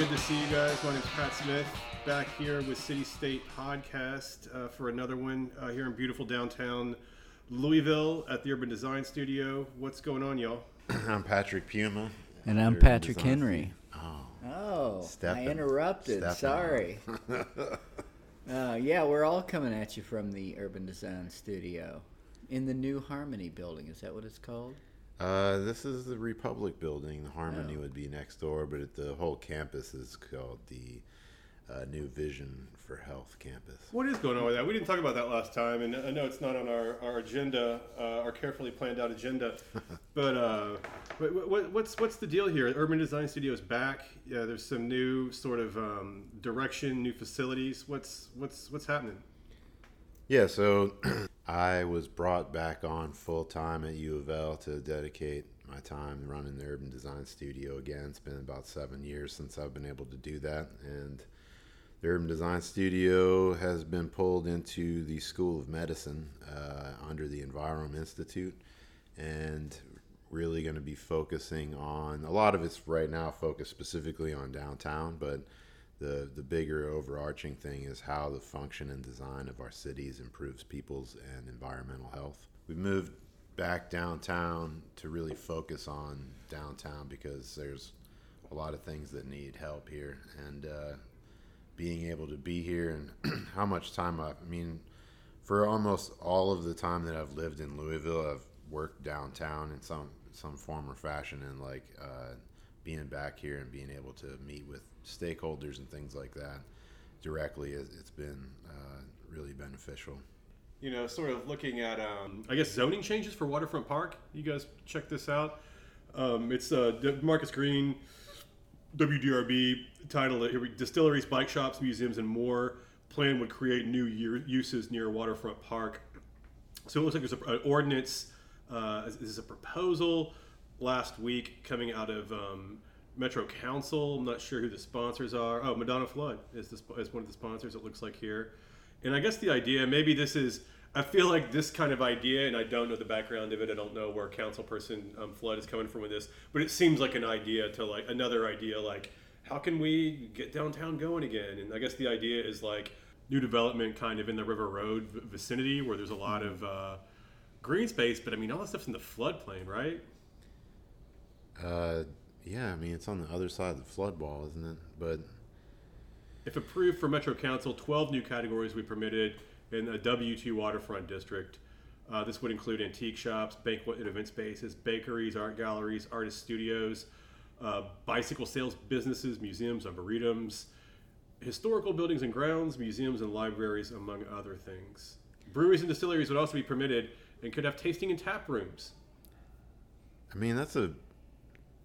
good to see you guys. My name's Pat Smith, back here with City State Podcast uh, for another one uh, here in beautiful downtown Louisville at the Urban Design Studio. What's going on, y'all? I'm Patrick Puma. And I'm Urban Patrick Design Henry. Oh, Oh, Steppin'. I interrupted. Steppin' Sorry. uh, yeah, we're all coming at you from the Urban Design Studio in the new Harmony building. Is that what it's called? Uh, this is the Republic Building. The Harmony Oh. would be next door, but it, the whole campus is called the uh, New Vision for Health Campus. What is going on with that? We didn't talk about that last time, and I know it's not on our, our agenda, uh, our carefully planned out agenda. but uh, what, what, what's what's the deal here? Urban Design Studio is back. Yeah, there's some new sort of um, direction, new facilities. What's what's what's happening? Yeah, so I was brought back on full time at U of L to dedicate my time running the Urban Design Studio again. It's been about seven years since I've been able to do that, and the Urban Design Studio has been pulled into the School of Medicine uh, under the Envirome Institute, and really going to be focusing on a lot of it's right now focused specifically on downtown, but the the bigger overarching thing is how the function and design of our cities improves people's and environmental health. We've moved back downtown to really focus on downtown because there's a lot of things that need help here, and uh, being able to be here and how much time I, I mean, for almost all of the time that I've lived in Louisville, I've worked downtown in some some form or fashion, and like uh, being back here and being able to meet with stakeholders and things like that directly, it's it's been uh, really beneficial. you know, sort of looking at, um, I guess, zoning changes for Waterfront Park. You guys check this out. Um, it's uh, Marcus Green, WDRB title it here, Distilleries, Bike Shops, Museums, and More. Plan would create new year, uses near Waterfront Park. So it looks like there's a- an ordinance. Uh, this is a proposal last week coming out of um, Metro Council. I'm not sure who the sponsors are. Oh, Madonna Flood is, the, is one of the sponsors, it looks like here. And I guess the idea, maybe this is, I feel like this kind of idea, and I don't know the background of it. I don't know where council person um, Flood is coming from with this, but it seems like an idea to like another idea, like how can we get downtown going again? And I guess the idea is like new development kind of in the River Road vicinity where there's a lot of uh, green space, but I mean all that stuff's in the floodplain, right? Uh, yeah, I mean it's on the other side of the flood wall, isn't it? But If approved for Metro Council, 12 new categories we permitted in a W2 waterfront district. Uh, this would include antique shops, banquet and event spaces, bakeries, art galleries, artist studios, uh, bicycle sales businesses, museums, arboretums, historical buildings and grounds, museums and libraries, among other things. Breweries and distilleries would also be permitted and could have tasting and tap rooms. I mean, that's a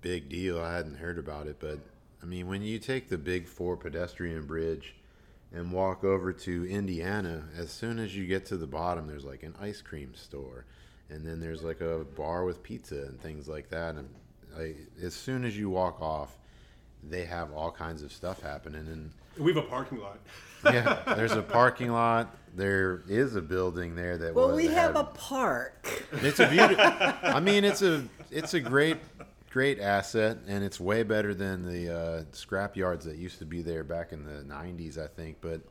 big deal. I hadn't heard about it, but I mean, when you take the big four pedestrian bridge and walk over to Indiana, as soon as you get to the bottom, there's like an ice cream store, and then there's like a bar with pizza and things like that. And like, as soon as you walk off, they have all kinds of stuff happening. And We have a parking lot. yeah, there's a parking lot. There is a building there that Well, was, we have had- a park. it's a beautiful. I mean, it's a it's a great great asset, and it's way better than the uh, scrap yards that used to be there back in the '90s, I think. But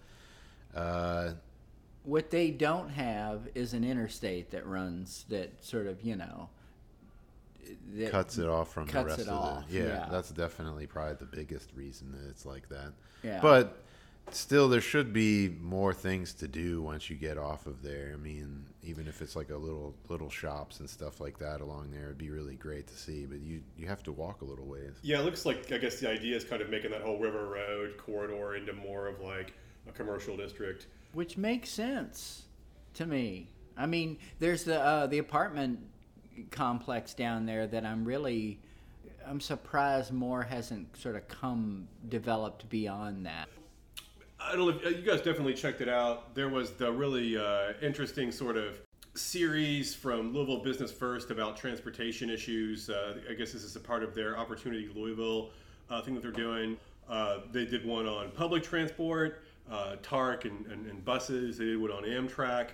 uh, What they don't have is an interstate that runs that sort of, you know, that cuts it off from the rest it of off, the. Yeah, yeah. that's definitely probably the biggest reason that it's like that. Yeah. But still, there should be more things to do once you get off of there. I mean, even if it's like a little little shops and stuff like that along there, it'd be really great to see. But you you have to walk a little ways. Yeah, it looks like I guess the idea is kind of making that whole River Road corridor into more of like a commercial district. which makes sense to me. I mean, there's the uh, the apartment complex down there that I'm really I'm surprised more hasn't sort of come developed beyond that. I don't know. If, uh, you guys definitely checked it out. There was the really uh, interesting sort of series from Louisville Business First about transportation issues. Uh, I guess this is a part of their Opportunity Louisville uh, thing that they're doing. Uh, they did one on public transport, uh, TARC, and, and, and buses. They did one on Amtrak,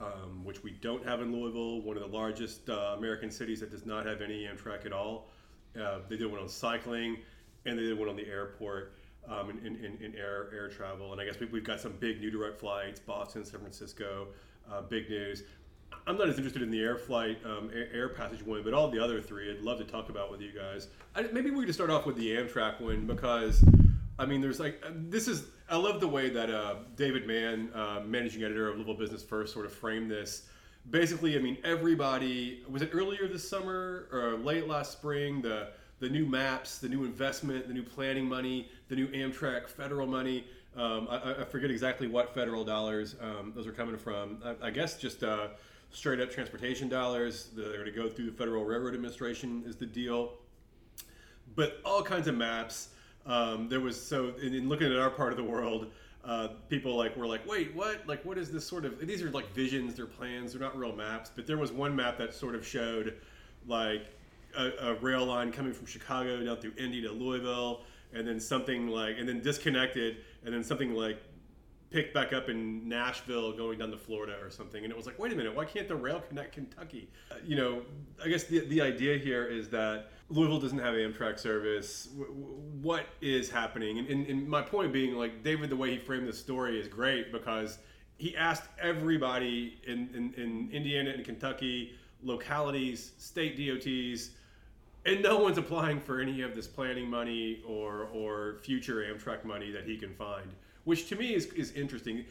um, which we don't have in Louisville, one of the largest American cities that does not have any Amtrak at all. They did one on cycling, and they did one on the airport. Um, in, in, in, air air travel. And I guess we, have got some big new direct flights, Boston, San Francisco, uh, big news. I'm not as interested in the air flight, um, air, air, passage one, but all the other three, I'd love to talk about with you guys. I, maybe we could start off with the Amtrak one because, I mean, there's like this is. I love the way that uh, David Mann, uh, managing editor of Louisville Business First, sort of framed this. Basically, I mean, everybody was it earlier this summer or late last spring the the new maps, the new investment, the new planning money, the new Amtrak federal money. Um, I, I, forget exactly what federal dollars um, those are coming from. I, I guess just uh, straight up transportation dollars. They're going to go through the Federal Railroad Administration is the deal. But all kinds of maps. Um, there was so in, in, looking at our part of the world, uh, people like were like, wait, what? Like, what is this sort of? These are like visions, they're plans, they're not real maps. But there was one map that sort of showed like a, a rail line coming from Chicago down through Indy to Louisville, and then something like, and then disconnected, and then something like picked back up in Nashville going down to Florida or something. And it was like, wait a minute, why can't the rail connect Kentucky? Uh, you know, I guess the, the idea here is that Louisville doesn't have Amtrak service. W- what is happening? And, and, and, my point being, like, David, the way he framed the story is great because he asked everybody in, in, in Indiana and Kentucky, localities, state DOTs, and no one's applying for any of this planning money or, or future Amtrak money that he can find which to me is, is interesting.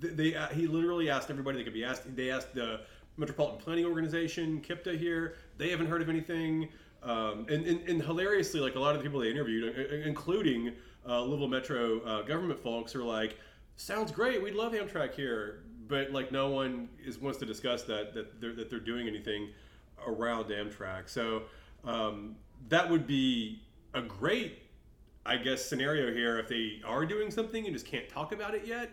They, uh, he literally asked everybody that could be asked. They asked the Metropolitan Planning Organization, KIPDA here. They haven't heard of anything. Um, and, and, and, hilariously, like a lot of the people they interviewed, including uh, Louisville Metro uh, government folks, are like, "Sounds great. We'd love Amtrak here." But like, no one is wants to discuss that that they're, that they're doing anything around Amtrak. So um, that would be a great I guess, scenario here if they are doing something and just can't talk about it yet.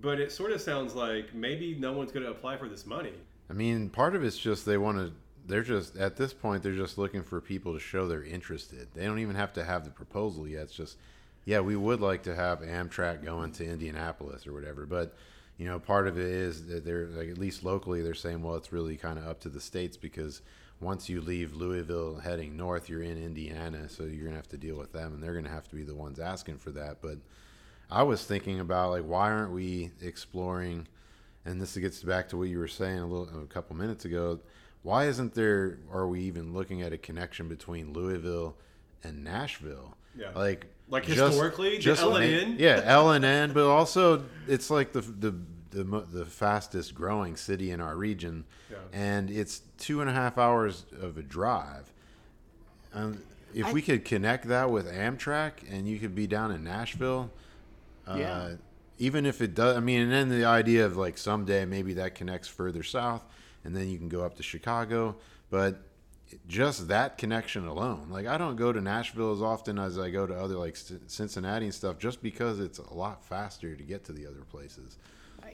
But it sort of sounds like maybe no one's going to apply for this money. I mean, part of it's just they want to. They're just at this point. They're just looking for people to show they're interested. They don't even have to have the proposal yet. It's just, yeah, we would like to have Amtrak going to Indianapolis or whatever. But you know, part of it is that they're like at least locally they're saying, well, it's really kind of up to the states because once you leave Louisville heading north, you're in Indiana, so you're gonna have to deal with them, and they're gonna have to be the ones asking for that. But I was thinking about like, why aren't we exploring? And this gets back to what you were saying a little a couple minutes ago. Why isn't there? Are we even looking at a connection between Louisville and Nashville? Yeah. Like, like historically, just, L and N. Yeah, L and N, but also it's like the the the, the fastest growing city in our region, yeah. and it's two and a half hours of a drive. Um, if I, we could connect that with Amtrak, and you could be down in Nashville, uh, yeah. even if it does, I mean, and then the idea of like someday maybe that connects further south, and then you can go up to Chicago, but just that connection alone. Like I don't go to Nashville as often as I go to other like Cincinnati and stuff, just because it's a lot faster to get to the other places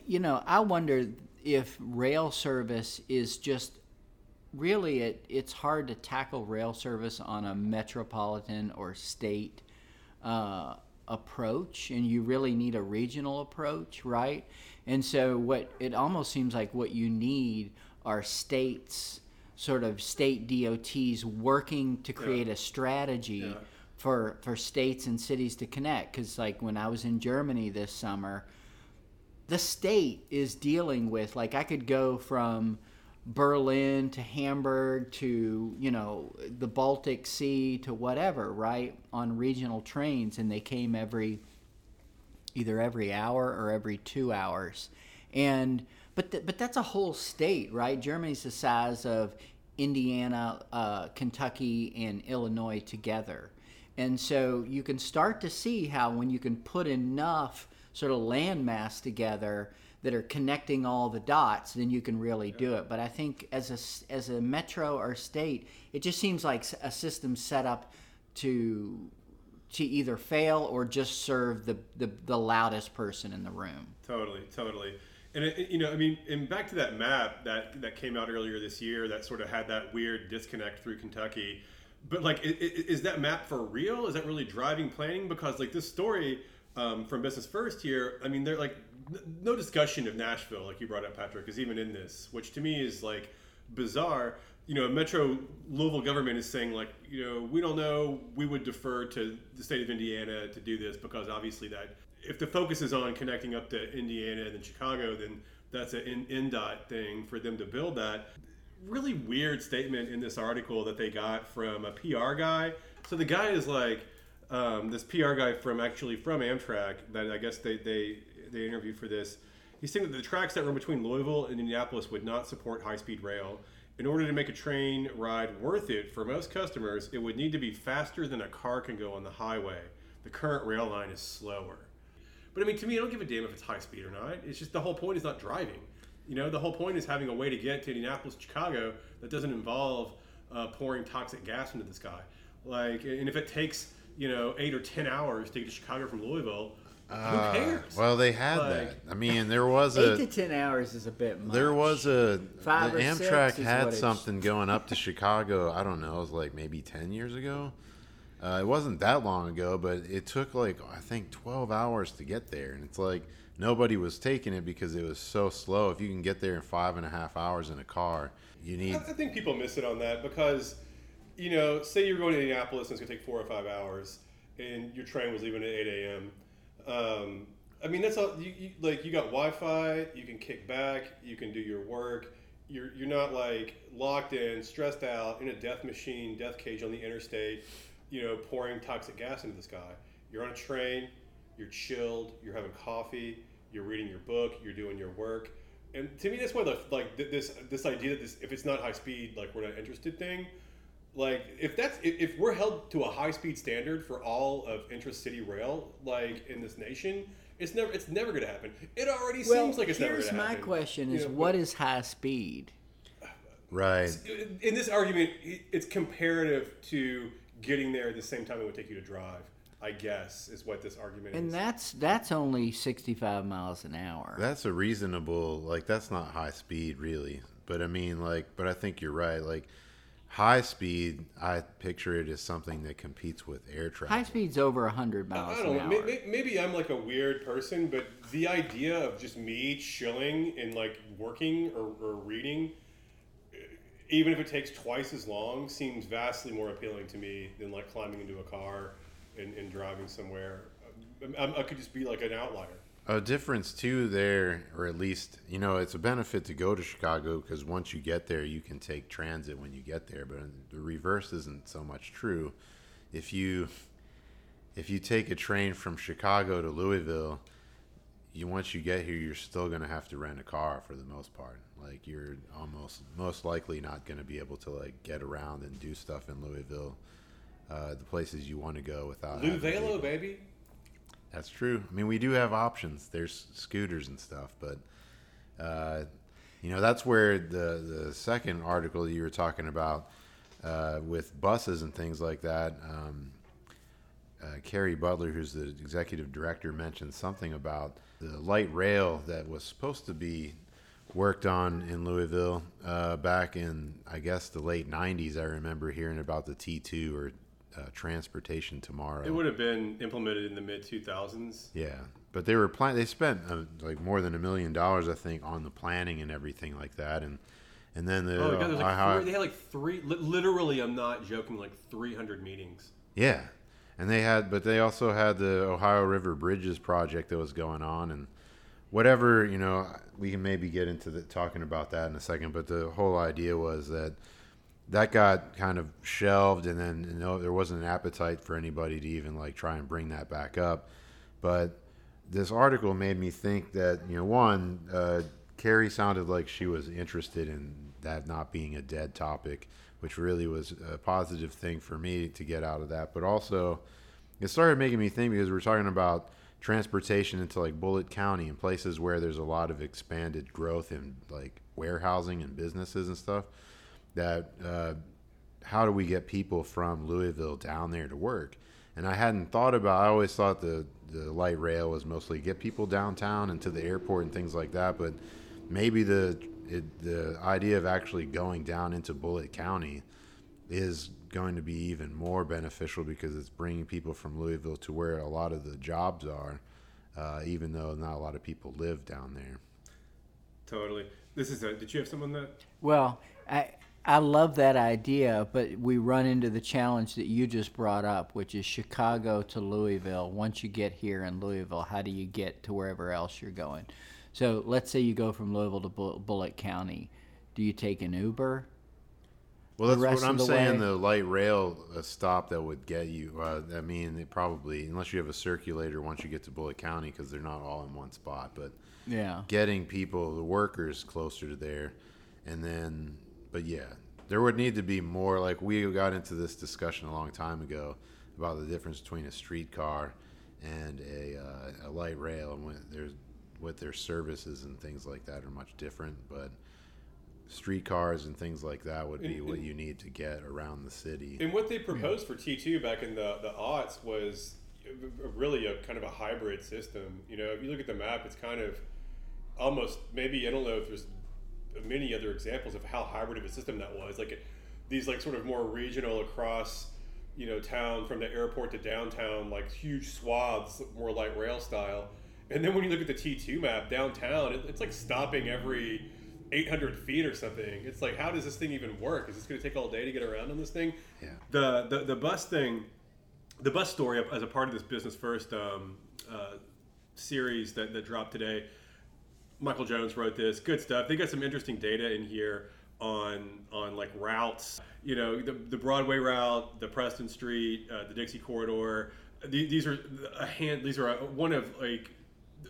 you know, I wonder if rail service is just really it, it's hard to tackle rail service on a metropolitan or state uh, approach, and you really need a regional approach, right? And so, what it almost seems like what you need are states, sort of state DOTs working to create yeah. a strategy. Yeah. For, for states and cities to connect because like when i was in germany this summer the state is dealing with like I could go from Berlin to Hamburg to you know the Baltic Sea to whatever right on regional trains and they came every either every hour or every 2 hours. And but th- but that's a whole state right? Germany's the size of Indiana uh, Kentucky and Illinois together. And so you can start to see how when you can put enough sort of landmass together that are connecting all the dots, then you can really do it. But I think as a as a metro or state, it just seems like a system set up to to either fail or just serve the the, the loudest person in the room. Totally, totally. And it, you know, I mean, and back to that map that that came out earlier this year that sort of had that weird disconnect through Kentucky. But like, is that map for real? Is that really driving planning? Because like this story um, from Business First here, I mean, they're like no discussion of Nashville, like you brought up, Patrick, is even in this, which to me is like bizarre. You know, Metro Louisville government is saying like, you know, we don't know. We would defer to the state of Indiana to do this because obviously that if the focus is on connecting up to Indiana and then Chicago, then that's an INDOT thing for them to build that. Really weird statement in this article that they got from a PR guy. So the guy is like um, this PR guy from actually from Amtrak that I guess they they they interviewed for this. He's saying that the tracks that run between Louisville and Indianapolis would not support high speed rail. In order to make a train ride worth it for most customers, it would need to be faster than a car can go on the highway. The current rail line is slower. But I mean, to me, I don't give a damn if it's high speed or not. It's just the whole point is not driving. You know, the whole point is having a way to get to Indianapolis, Chicago that doesn't involve uh, pouring toxic gas into the sky. Like, and if it takes you know eight or ten hours to get to Chicago from Louisville, who Uh, cares? well, they had Like- that. I mean, there was Eight a to ten hours is a bit much. there was a Five the Amtrak had something going up to Chicago. I don't know, it was like maybe ten years ago. Uh, it wasn't that long ago, but it took like I think twelve hours to get there, and it's like nobody was taking it because it was so slow. If you can get there in five and a half hours in a car, you need. I I think people miss it on that because, you know, say you're going to Indianapolis and it's going to take four or five hours, and your train was leaving at 8 a.m. Um, I mean, that's all. You, you like you got Wi-Fi. You can kick back. You can do your work. You're you're not like locked in, stressed out in a death machine, death cage on the interstate. You know, pouring toxic gas into the sky. You're on a train. You're chilled. You're having coffee. You're reading your book. You're doing your work. And to me, that's why the like this this idea that this if it's not high speed, like we're not interested thing. Like if that's if, if we're held to a high speed standard for all of intracity rail, like in this nation, it's never it's never going to happen. It already Well, seems like it's never here's going to my happen. question: You Is know, what is high speed? Right. in this argument? It's comparative to getting there at the same time it would take you to drive. I guess is what this argument And is. that's that's only sixty-five miles an hour. That's a reasonable like that's not high speed really. But I mean like but I think you're right. Like high speed I picture it as something that competes with air travel. High speed's over hundred miles I don't an know. hour. Maybe, maybe I'm like a weird person, but the idea of just me chilling and like working or, or reading, even if it takes twice as long, seems vastly more appealing to me than like climbing into a car and, and driving somewhere. I, I could just be like an outlier. A difference too there, or at least you know, it's a benefit to go to Chicago because once you get there, you can take transit when you get there. But the reverse isn't so much true. If you if you take a train from Chicago to Louisville, you once you get here, you're still gonna have to rent a car for the most part. Like you're almost most likely not gonna be able to like get around and do stuff in Louisville, uh, the places you want to go without. people. baby. That's true. I mean, we do have options. There's scooters and stuff, but uh, you know that's where the the second article you were talking about uh, with buses and things like that. Um, uh, Carrie Butler, who's the executive director, mentioned something about the light rail that was supposed to be worked on in Louisville uh, back in, I guess, the late '90s. I remember hearing about the T2 or uh, Transportation Tomorrow. It would have been implemented in the mid 2000s. Yeah, but they were plan. They spent uh, like more than a million dollars, I think, on the planning and everything like that, and and then the Oh god, like three, they had like three. li- Literally, I'm not joking. Like 300 meetings. yeah, and they had, but they also had the Ohio River Bridges project that was going on, and whatever you know, we can maybe get into the, talking about that in a second. But the whole idea was that that got kind of shelved, and then you know, there wasn't an appetite for anybody to even like try and bring that back up. But this article made me think that you know, one, uh, Carrie sounded like she was interested in that not being a dead topic, which really was a positive thing for me to get out of that. But also, it started making me think because we're talking about transportation into like Bullitt County and places where there's a lot of expanded growth in like warehousing and businesses and stuff. That uh, how do we get people from Louisville down there to work? And I hadn't thought about. I always thought the the light rail was mostly get people downtown and to the airport and things like that. But maybe the it, the idea of actually going down into Bullitt County is going to be even more beneficial because it's bringing people from Louisville to where a lot of the jobs are, uh, even though not a lot of people live down there. Totally. This is a. Did you have someone that? Well, I I love that idea, but we run into the challenge that you just brought up, which is Chicago to Louisville. Once you get here in Louisville, how do you get to wherever else you're going? So let's say you go from Louisville to Bull- Bullitt County. Do you take an Uber? Well, that's what I'm the saying. way- The light rail uh, stop that would get you. Uh, I mean, it probably unless you have a circulator once you get to Bullitt County because they're not all in one spot. But Yeah. getting people, the workers, closer to there, and then, but yeah, there would need to be more. Like we got into this discussion a long time ago about the difference between a streetcar and a, uh, a light rail, and what there's what their services and things like that are much different. But streetcars and things like that would be And- what and- you need to get around the city. And what they proposed for T two back in the the aughts was a- a- really a kind of a hybrid system. You know, if you look at the map, it's kind of almost maybe I don't know if there's many other examples of how hybrid of a system that was. Like it, these like sort of more regional across you know town from the airport to downtown, like huge swaths, more light rail style. And then when you look at the T two map downtown, it, it's like stopping every 800 feet or something. It's like, how does this thing even work? Is this going to take all day to get around on this thing? Yeah. The, the the bus thing, the bus story as a part of this business first um, uh, series that, that dropped today. Michael Jones wrote this. Good stuff. They got some interesting data in here on on like routes. You know, the, the Broadway route, the Preston Street, uh, the Dixie Corridor. The- These are a hand. These are a, one of like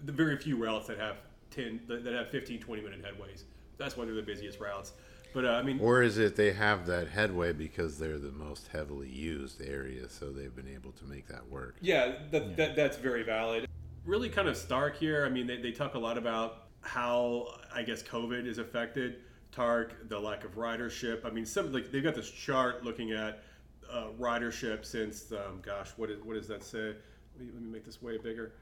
the very few routes that have 10 that that have 15 20 minute headways. That's why they're the busiest routes. But uh, I mean, Or is it they have that headway because they're the most heavily used area, so they've been able to make that work? Yeah, that, That, that's very valid. Really kind of stark here. I mean, they, they talk a lot about how, I guess, COVID is affected TARC, the lack of ridership. I mean, some like they've got this chart looking at uh, ridership since, um, gosh, what, is, what does that say? Let me, let me make this way bigger.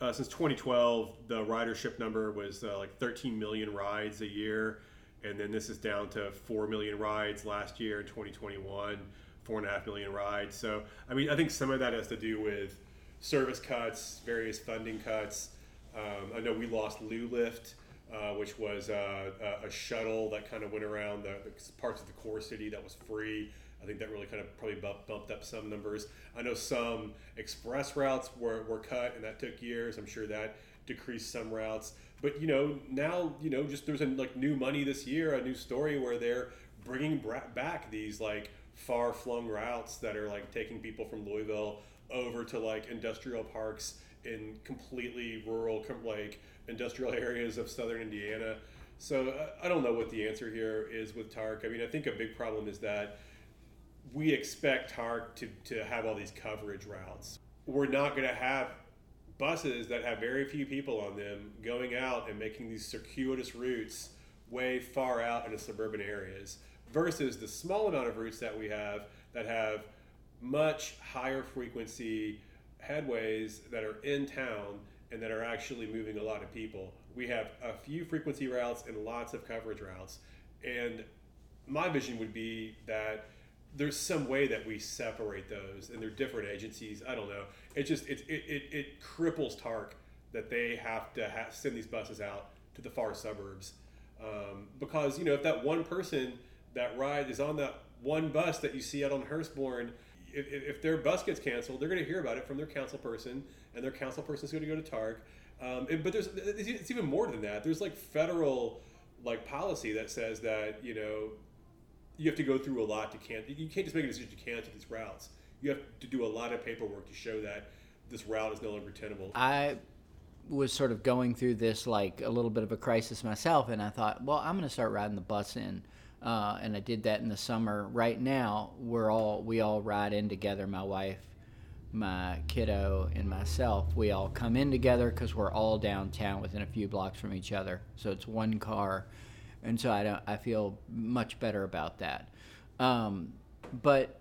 Uh, since 2012, the ridership number was uh, like 13 million rides a year, and then this is down to 4 million rides last year in 2021, four and a half million rides. So, I mean, I think some of that has to do with service cuts, various funding cuts. Um, I know we lost LouLift, uh, which was uh, a, a shuttle that kind of went around the, the parts of the core city that was free. I think that really kind of probably bump, bumped up some numbers. I know some express routes were, were cut, and that took years. I'm sure that decreased some routes. But you know, now you know, just there's a, like new money this year, a new story where they're bringing back these like far flung routes that are like taking people from Louisville over to like industrial parks in completely rural, like industrial areas of southern Indiana. So I don't know what the answer here is with TARC. I mean, I think a big problem is that we expect TARC to, to have all these coverage routes. We're not going to have buses that have very few people on them going out and making these circuitous routes way far out into suburban areas versus the small amount of routes that we have that have much higher frequency headways that are in town and that are actually moving a lot of people. We have a few frequency routes and lots of coverage routes. And my vision would be that there's some way that we separate those and they're different agencies. I don't know. It just it it, it, it cripples TARC that they have to ha send these buses out to the far suburbs um, because you know if that one person that ride is on that one bus that you see out on Hurstbourne, if, if their bus gets canceled, they're going to hear about it from their council person, and their council person is going to go to TARC. Um, but there's it's it's even more than that. There's like federal like policy that says that you know you have to go through a lot to can't you can't just make a decision to cancel these routes. You have to do a lot of paperwork to show that this route is no longer tenable. I was sort of going through this like a little bit of a crisis myself, and I thought, well, I'm going to start riding the bus in, uh, and I did that in the summer. Right now, we're all we all ride in together. My wife, my kiddo, and myself. We all come in together because we're all downtown within a few blocks from each other. So it's one car, and so I don't. I feel much better about that. Um, but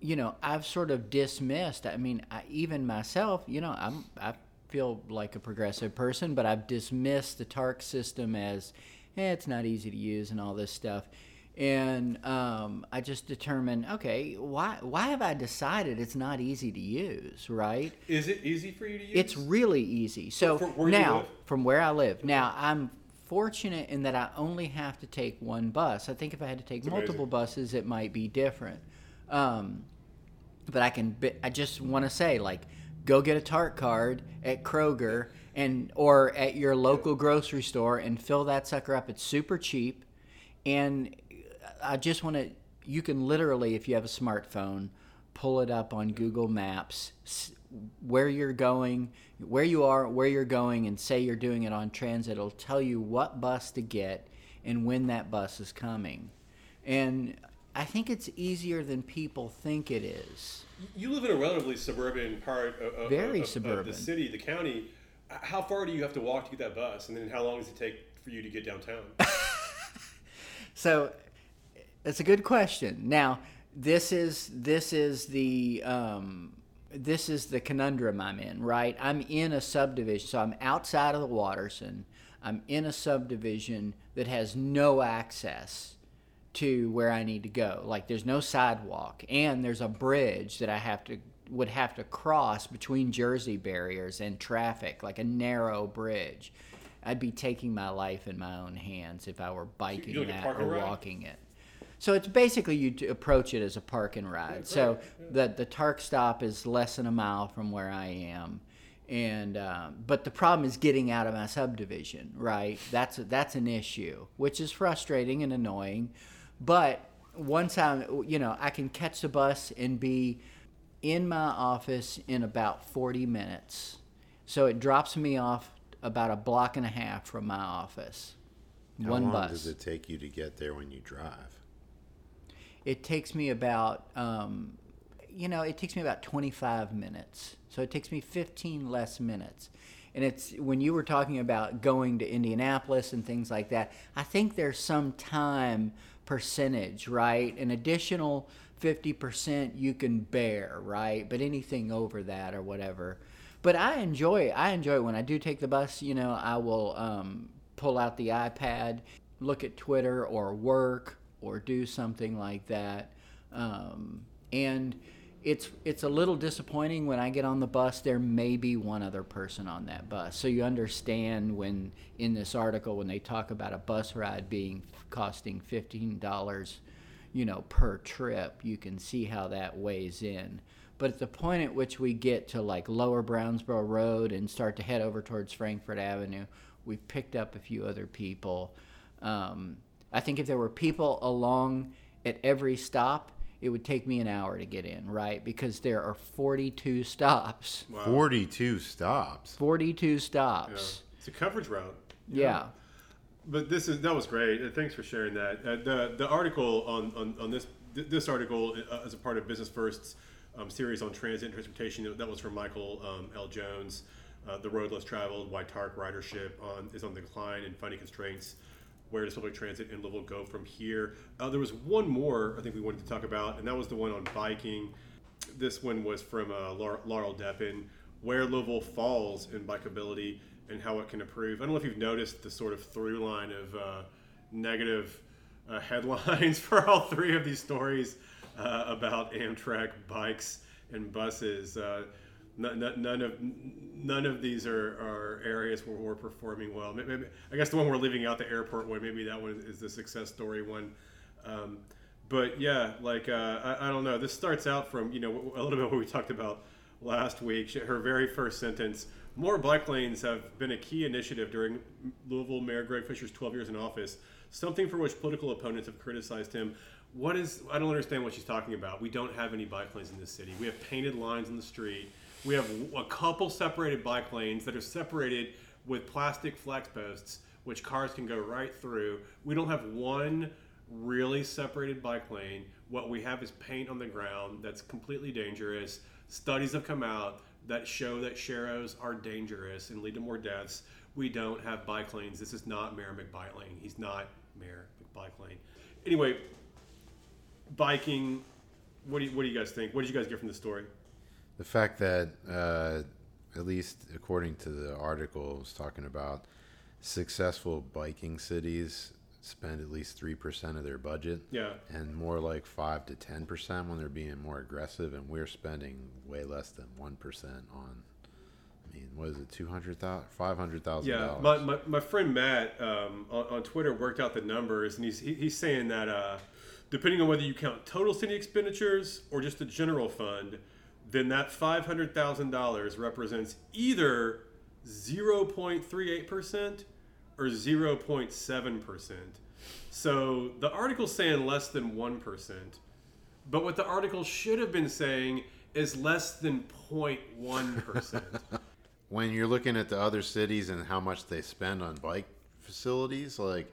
you know, I've sort of dismissed. I mean, I, even myself, you know, I'm I feel like a progressive person, but I've dismissed the TARC system as, eh, it's not easy to use and all this stuff. And um, I just determined, okay, why why have I decided it's not easy to use, right? Is it easy for you to use? It's really easy. So From now, from where I live, now I'm fortunate in that I only have to take one bus. I think if I had to take multiple amazing. buses, it might be different. Um, but I can. I just want to say, like, go get a TARC card at Kroger and or at your local grocery store and fill that sucker up. It's super cheap, and I just want to. You can literally, if you have a smartphone, pull it up on Google Maps, where you're going, where you are, where you're going, and say you're doing it on transit. It'll tell you what bus to get and when that bus is coming. And I think it's easier than people think it is. You live in a relatively suburban part of, of, Very of- of suburban. the city, the county. How far do you have to walk to get that bus, and then how long does it take for you to get downtown? So it's a good question. Now, this is this is the um, this is the conundrum I'm in, right? I'm in a subdivision, so I'm outside of the Watterson. I'm in a subdivision that has no access to where I need to go. Like there's no sidewalk, and there's a bridge that I have to would have to cross between Jersey barriers and traffic, like a narrow bridge. I'd be taking my life in my own hands if I were biking that or ride? walking it. So it's basically you approach it as a park and ride. so the the TARC stop is less than a mile from where I am, and um, but the problem is getting out of my subdivision. Right, that's that's an issue, which is frustrating and annoying. But once I'm, you know, I can catch the bus and be in my office in about 40 minutes. So it drops me off about a block and a half from my office. How One long bus. does it take you to get there when you drive? It takes me about, um, you know, it takes me about 25 minutes. So it takes me 15 less minutes. And it's when you were talking about going to Indianapolis and things like that, I think there's some time percentage, right? An additional 50% you can bear, right? But anything over that or whatever. But I enjoy I enjoy when I do take the bus, you know, I will um, pull out the iPad, look at Twitter or work or do something like that. Um, and it's it's a little disappointing when I get on the bus. There may be one other person on that bus, so you understand when in this article when they talk about a bus ride being costing fifteen dollars, you know, per trip. You can see how that weighs in. But at the point at which we get to like Lower Brownsboro Road and start to head over towards Frankfort Avenue, we've picked up a few other people. Um, I think if there were people along at every stop, it would take me an hour to get in, right? Because there are 42 stops. Wow. 42 stops. 42 Yeah. stops. It's a coverage route. Yeah. But this is that was great. Uh, Thanks for sharing that. Uh, the the article on on, on this th- this article uh, as a part of Business First's um, series on transit and transportation that was from Michael um, L. Jones. Uh, the road less traveled, why TARC ridership on is on the decline and funding constraints. Where does public transit in Louisville go from here? Uh, there was one more I think we wanted to talk about, and that was the one on biking. This one was from uh, Laurel, Deppin, where Louisville falls in bikeability and how it can improve. I don't know if you've noticed the sort of through line of uh, negative uh, headlines for all three of these stories uh, about Amtrak bikes and buses. None, none- of none of these are, are areas where we're performing well. Maybe, maybe- I guess the one we're leaving out, the airport one, maybe that one is the success story one. Um, but yeah, like uh, I, I don't know. This starts out from you know a little bit what we talked about last week. She- Her very first sentence: "More bike lanes have been a key initiative during Louisville Mayor Greg Fisher's 12 years in office. Something for which political opponents have criticized him." What is? I don't understand what she's talking about. We don't have any bike lanes in this city. We have painted lines in the street. We have a couple separated bike lanes that are separated with plastic flex posts, which cars can go right through. We don't have one really separated bike lane. What we have is paint on the ground that's completely dangerous. Studies have come out that show that sharrows are dangerous and lead to more deaths. We don't have bike lanes. This is not Mayor McBike Lane. He's not Mayor McBike Lane. Anyway, biking. What do you, what do you guys think? What did you guys get from the story? The fact that, uh, at least according to the article, was talking about successful biking cities spend at least 3% of their budget Yeah. and more like 5 to 10% when they're being more aggressive and we're spending way less than 1% on I mean, what is it, two hundred thousand, five hundred thousand Yeah, dollars? my, my, my friend Matt um, on, on Twitter worked out the numbers, and he's he, he's saying that uh, depending on whether you count total city expenditures or just the general fund, then that five hundred thousand dollars represents either zero point three eight percent or zero point seven percent. So the article's saying less than one percent, but what the article should have been saying is less than 0.1 percent. when you're looking at the other cities and how much they spend on bike facilities, like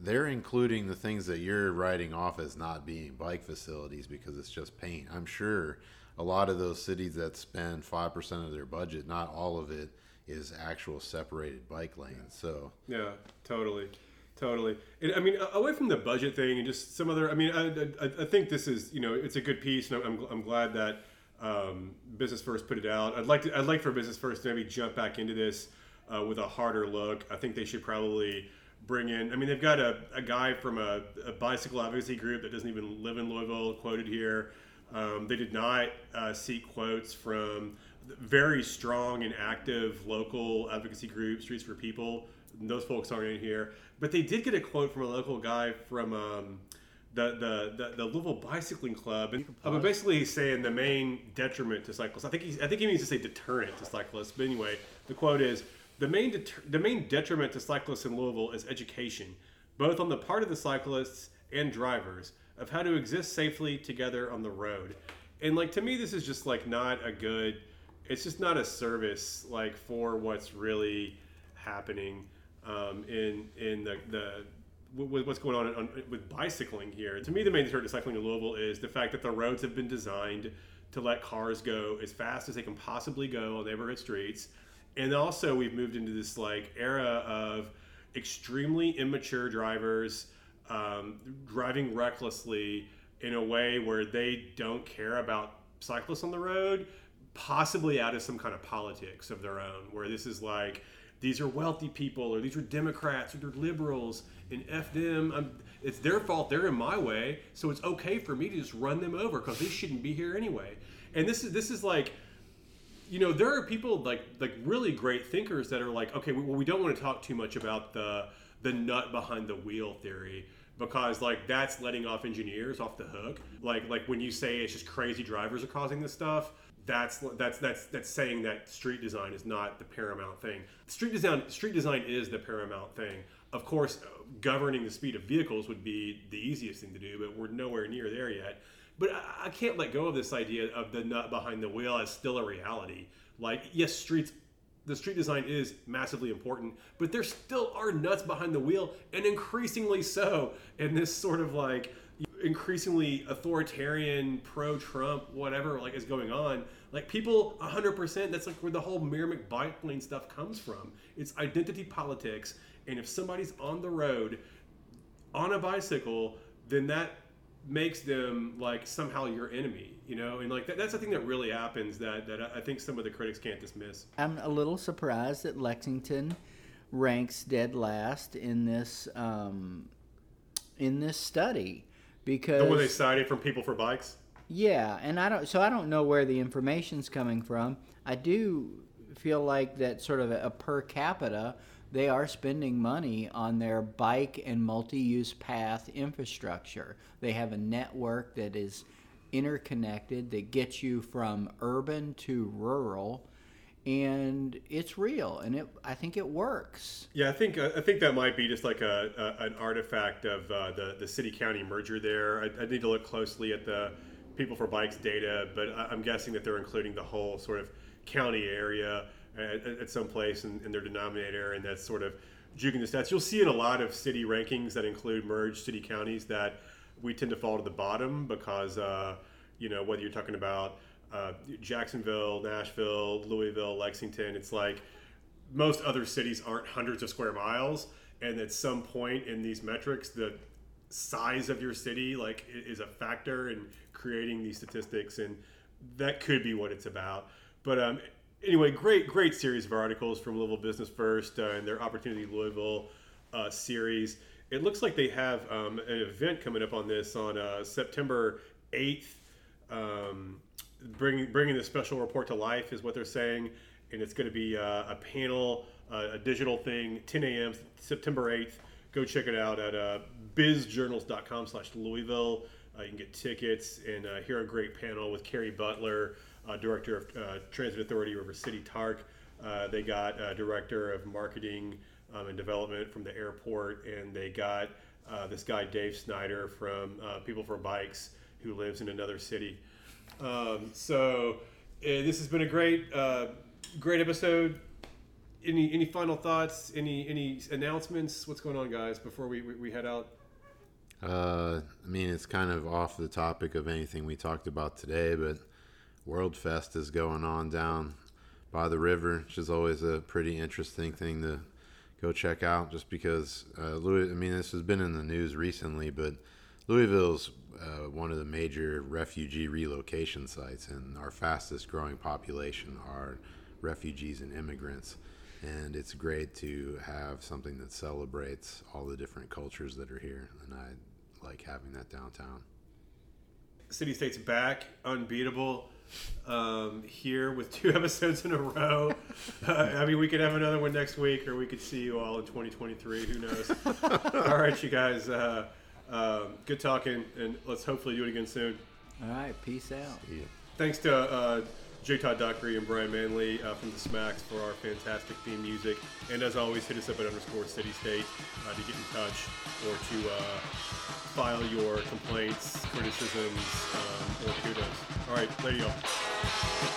they're including the things that you're writing off as not being bike facilities because it's just paint. I'm sure a lot of those cities that spend 5% of their budget, not all of it is actual separated bike lanes. So, Yeah, totally, totally. And, I mean, away from the budget thing and just some other. I mean, I, I, I think this is you know it's a good piece, and I'm, I'm glad that um, Business First put it out. I'd like to I'd like for Business First to maybe jump back into this uh, with a harder look. I think they should probably bring in. I mean, they've got a, a guy from a, a bicycle advocacy group that doesn't even live in Louisville quoted here. Um, they did not uh, seek quotes from very strong and active local advocacy group, Streets for People. Those folks aren't in here, but they did get a quote from a local guy from um, the, the, the the Louisville Bicycling Club, and but basically he's saying the main detriment to cyclists. I think he's, I think he means to say deterrent to cyclists. But anyway, the quote is the main deter- the main detriment to cyclists in Louisville is education, both on the part of the cyclists and drivers of how to exist safely together on the road. And like to me, this is just like not a good. It's just not a service like for what's really happening um, in in the the with what's going on, with bicycling here. To me, the main deterrent to cycling in Louisville is the fact that the roads have been designed to let cars go as fast as they can possibly go on neighborhood streets, and also we've moved into this like era of extremely immature drivers um, driving recklessly in a way where they don't care about cyclists on the road, possibly out of some kind of politics of their own, where this is like these are wealthy people or these are Democrats or they're liberals and F them. I'm, it's their fault. They're in my way, so it's okay for me to just run them over because they shouldn't be here anyway. And this is this is like, you know, there are people like like really great thinkers that are like, okay, well, we don't want to talk too much about the the nut behind the wheel theory because like that's letting off engineers off the hook. Like like when you say it's just crazy drivers are causing this stuff, that's that's that's that's saying that street design is not the paramount thing. Street design street design is the paramount thing. Of course, governing the speed of vehicles would be the easiest thing to do, but we're nowhere near there yet. But I, I can't let go of this idea of the nut behind the wheel as still a reality. Like yes, streets the street design is massively important, but there still are nuts behind the wheel, and increasingly so in this sort of like increasingly authoritarian, pro-Trump, whatever like is going on. Like people, 100%. That's like where the whole Mayor McBike Lane stuff comes from. It's identity politics, and if somebody's on the road on a bicycle, then that makes them like somehow your enemy you know and like that, that's the thing that really happens that that i think some of the critics can't dismiss I'm a little surprised that Lexington ranks dead last in this um, in this study because the one they cited from people for bikes Yeah, and I don't. So I don't know where the information's coming from. I do feel like that sort of a, per capita, they are spending money on their bike and multi-use path infrastructure. They have a network that is interconnected that gets you from urban to rural, and it's real, and it. I think it works. Yeah, I think uh, I think that might be just like a, a an artifact of uh, the the city county merger. There, I, I need to look closely at the people for bikes data, but I, I'm guessing that they're including the whole sort of county area at, at some place in, in their denominator, and that's sort of juking the stats. You'll see in a lot of city rankings that include merged city counties that we tend to fall to the bottom because uh, you know whether you're talking about uh, Jacksonville, Nashville, Louisville, Lexington, it's like most other cities aren't hundreds of square miles, and at some point in these metrics, the size of your city like is a factor in creating these statistics, and that could be what it's about. But um, anyway, great, great series of articles from Louisville Business First uh, and their Opportunity Louisville uh, series. It looks like they have um, an event coming up on this on uh, September 8th. Um, bringing bringing the special report to life is what they're saying, and it's going to be uh, a panel, uh, a digital thing, 10 a.m. September 8th. Go check it out at uh, bizjournals.com slash Louisville. Uh, you can get tickets and hear a great panel with Carrie Butler, uh, Director of uh, Transit Authority River City TARC. Uh, they got uh, Director of Marketing um, and Development from the airport, and they got uh, this guy, Dave Snyder, from uh, People for Bikes, who lives in another city. Um, so uh, this has been a great, uh, great episode. Any any final thoughts? Any any announcements? What's going on, guys? Before we, we, we head out. I mean, it's kind of off the topic of anything we talked about today, but World Fest is going on down by the river, which is always a pretty interesting thing to go check out. Just because uh, Louis, I mean, this has been in the news recently, but Louisville's uh, one of the major refugee relocation sites, and our fastest growing population are refugees and immigrants. And it's great to have something that celebrates all the different cultures that are here, and I like having that downtown. City State's back, unbeatable. Um, here with two episodes in a row. Uh, I mean, we could have another one next week, or we could see you all in 2023. Who knows? all right, you guys. Uh, um, good talking, and let's hopefully do it again soon. All right, peace out. Yeah. Thanks to uh, J. Todd Dockery and Brian Manley uh, from the Smacks for our fantastic theme music. And as always, hit us up at underscore City State uh, to get in touch or to uh, file your complaints, criticisms, um, or kudos. All right, there y'all.